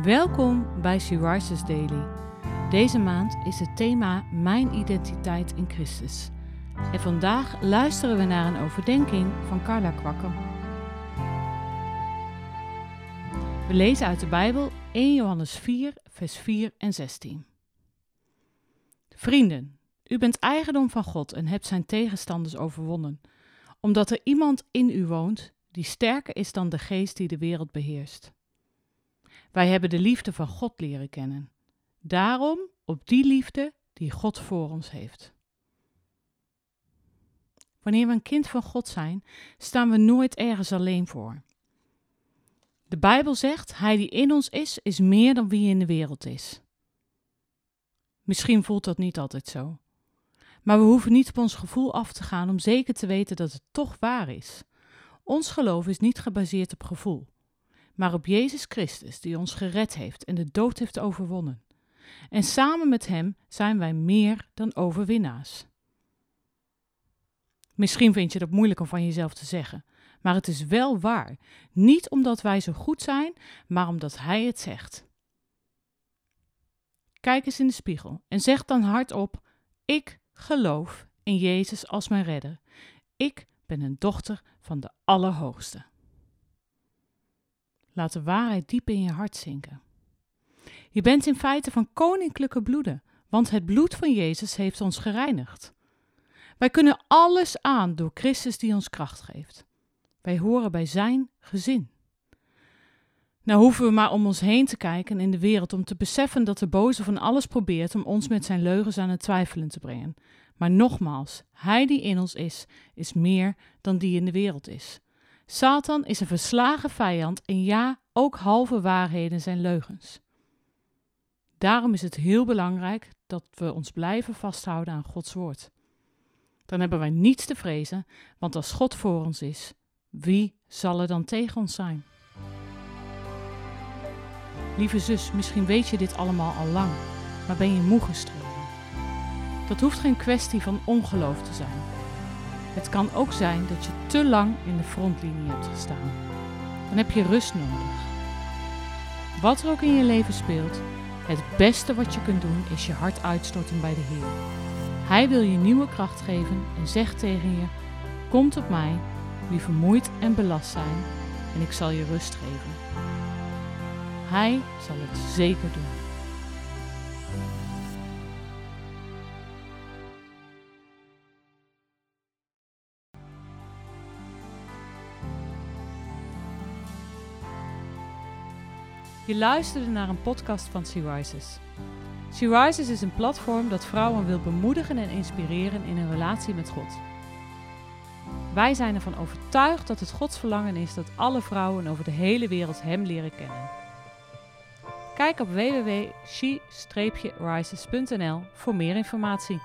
Welkom bij She Daily. Deze maand is het thema Mijn identiteit in Christus. En vandaag luisteren we naar een overdenking van Carla Kwakker. We lezen uit de Bijbel 1 Johannes 4, vers 4 en 16. Vrienden, u bent eigendom van God en hebt zijn tegenstanders overwonnen, omdat er iemand in u woont die sterker is dan de geest die de wereld beheerst. Wij hebben de liefde van God leren kennen. Daarom op die liefde die God voor ons heeft. Wanneer we een kind van God zijn, staan we nooit ergens alleen voor. De Bijbel zegt: Hij die in ons is, is meer dan wie in de wereld is. Misschien voelt dat niet altijd zo. Maar we hoeven niet op ons gevoel af te gaan om zeker te weten dat het toch waar is. Ons geloof is niet gebaseerd op gevoel maar op Jezus Christus, die ons gered heeft en de dood heeft overwonnen. En samen met Hem zijn wij meer dan overwinnaars. Misschien vind je dat moeilijk om van jezelf te zeggen, maar het is wel waar. Niet omdat wij zo goed zijn, maar omdat Hij het zegt. Kijk eens in de spiegel en zeg dan hardop: Ik geloof in Jezus als mijn redder. Ik ben een dochter van de Allerhoogste. Laat de waarheid diep in je hart zinken. Je bent in feite van koninklijke bloeden, want het bloed van Jezus heeft ons gereinigd. Wij kunnen alles aan door Christus die ons kracht geeft. Wij horen bij Zijn gezin. Nou hoeven we maar om ons heen te kijken in de wereld om te beseffen dat de boze van alles probeert om ons met zijn leugens aan het twijfelen te brengen. Maar nogmaals, hij die in ons is, is meer dan die in de wereld is. Satan is een verslagen vijand en ja, ook halve waarheden zijn leugens. Daarom is het heel belangrijk dat we ons blijven vasthouden aan Gods woord. Dan hebben wij niets te vrezen, want als God voor ons is, wie zal er dan tegen ons zijn? Lieve zus, misschien weet je dit allemaal al lang, maar ben je moe gestreden? Dat hoeft geen kwestie van ongeloof te zijn. Het kan ook zijn dat je te lang in de frontlinie hebt gestaan. Dan heb je rust nodig. Wat er ook in je leven speelt, het beste wat je kunt doen is je hart uitstorten bij de Heer. Hij wil je nieuwe kracht geven en zegt tegen je: Kom op mij, wie vermoeid en belast zijn, en ik zal je rust geven. Hij zal het zeker doen. Je luisterde naar een podcast van Sea Rises. Sea Rises is een platform dat vrouwen wil bemoedigen en inspireren in hun relatie met God. Wij zijn ervan overtuigd dat het Gods verlangen is dat alle vrouwen over de hele wereld Hem leren kennen. Kijk op www.she-rises.nl voor meer informatie.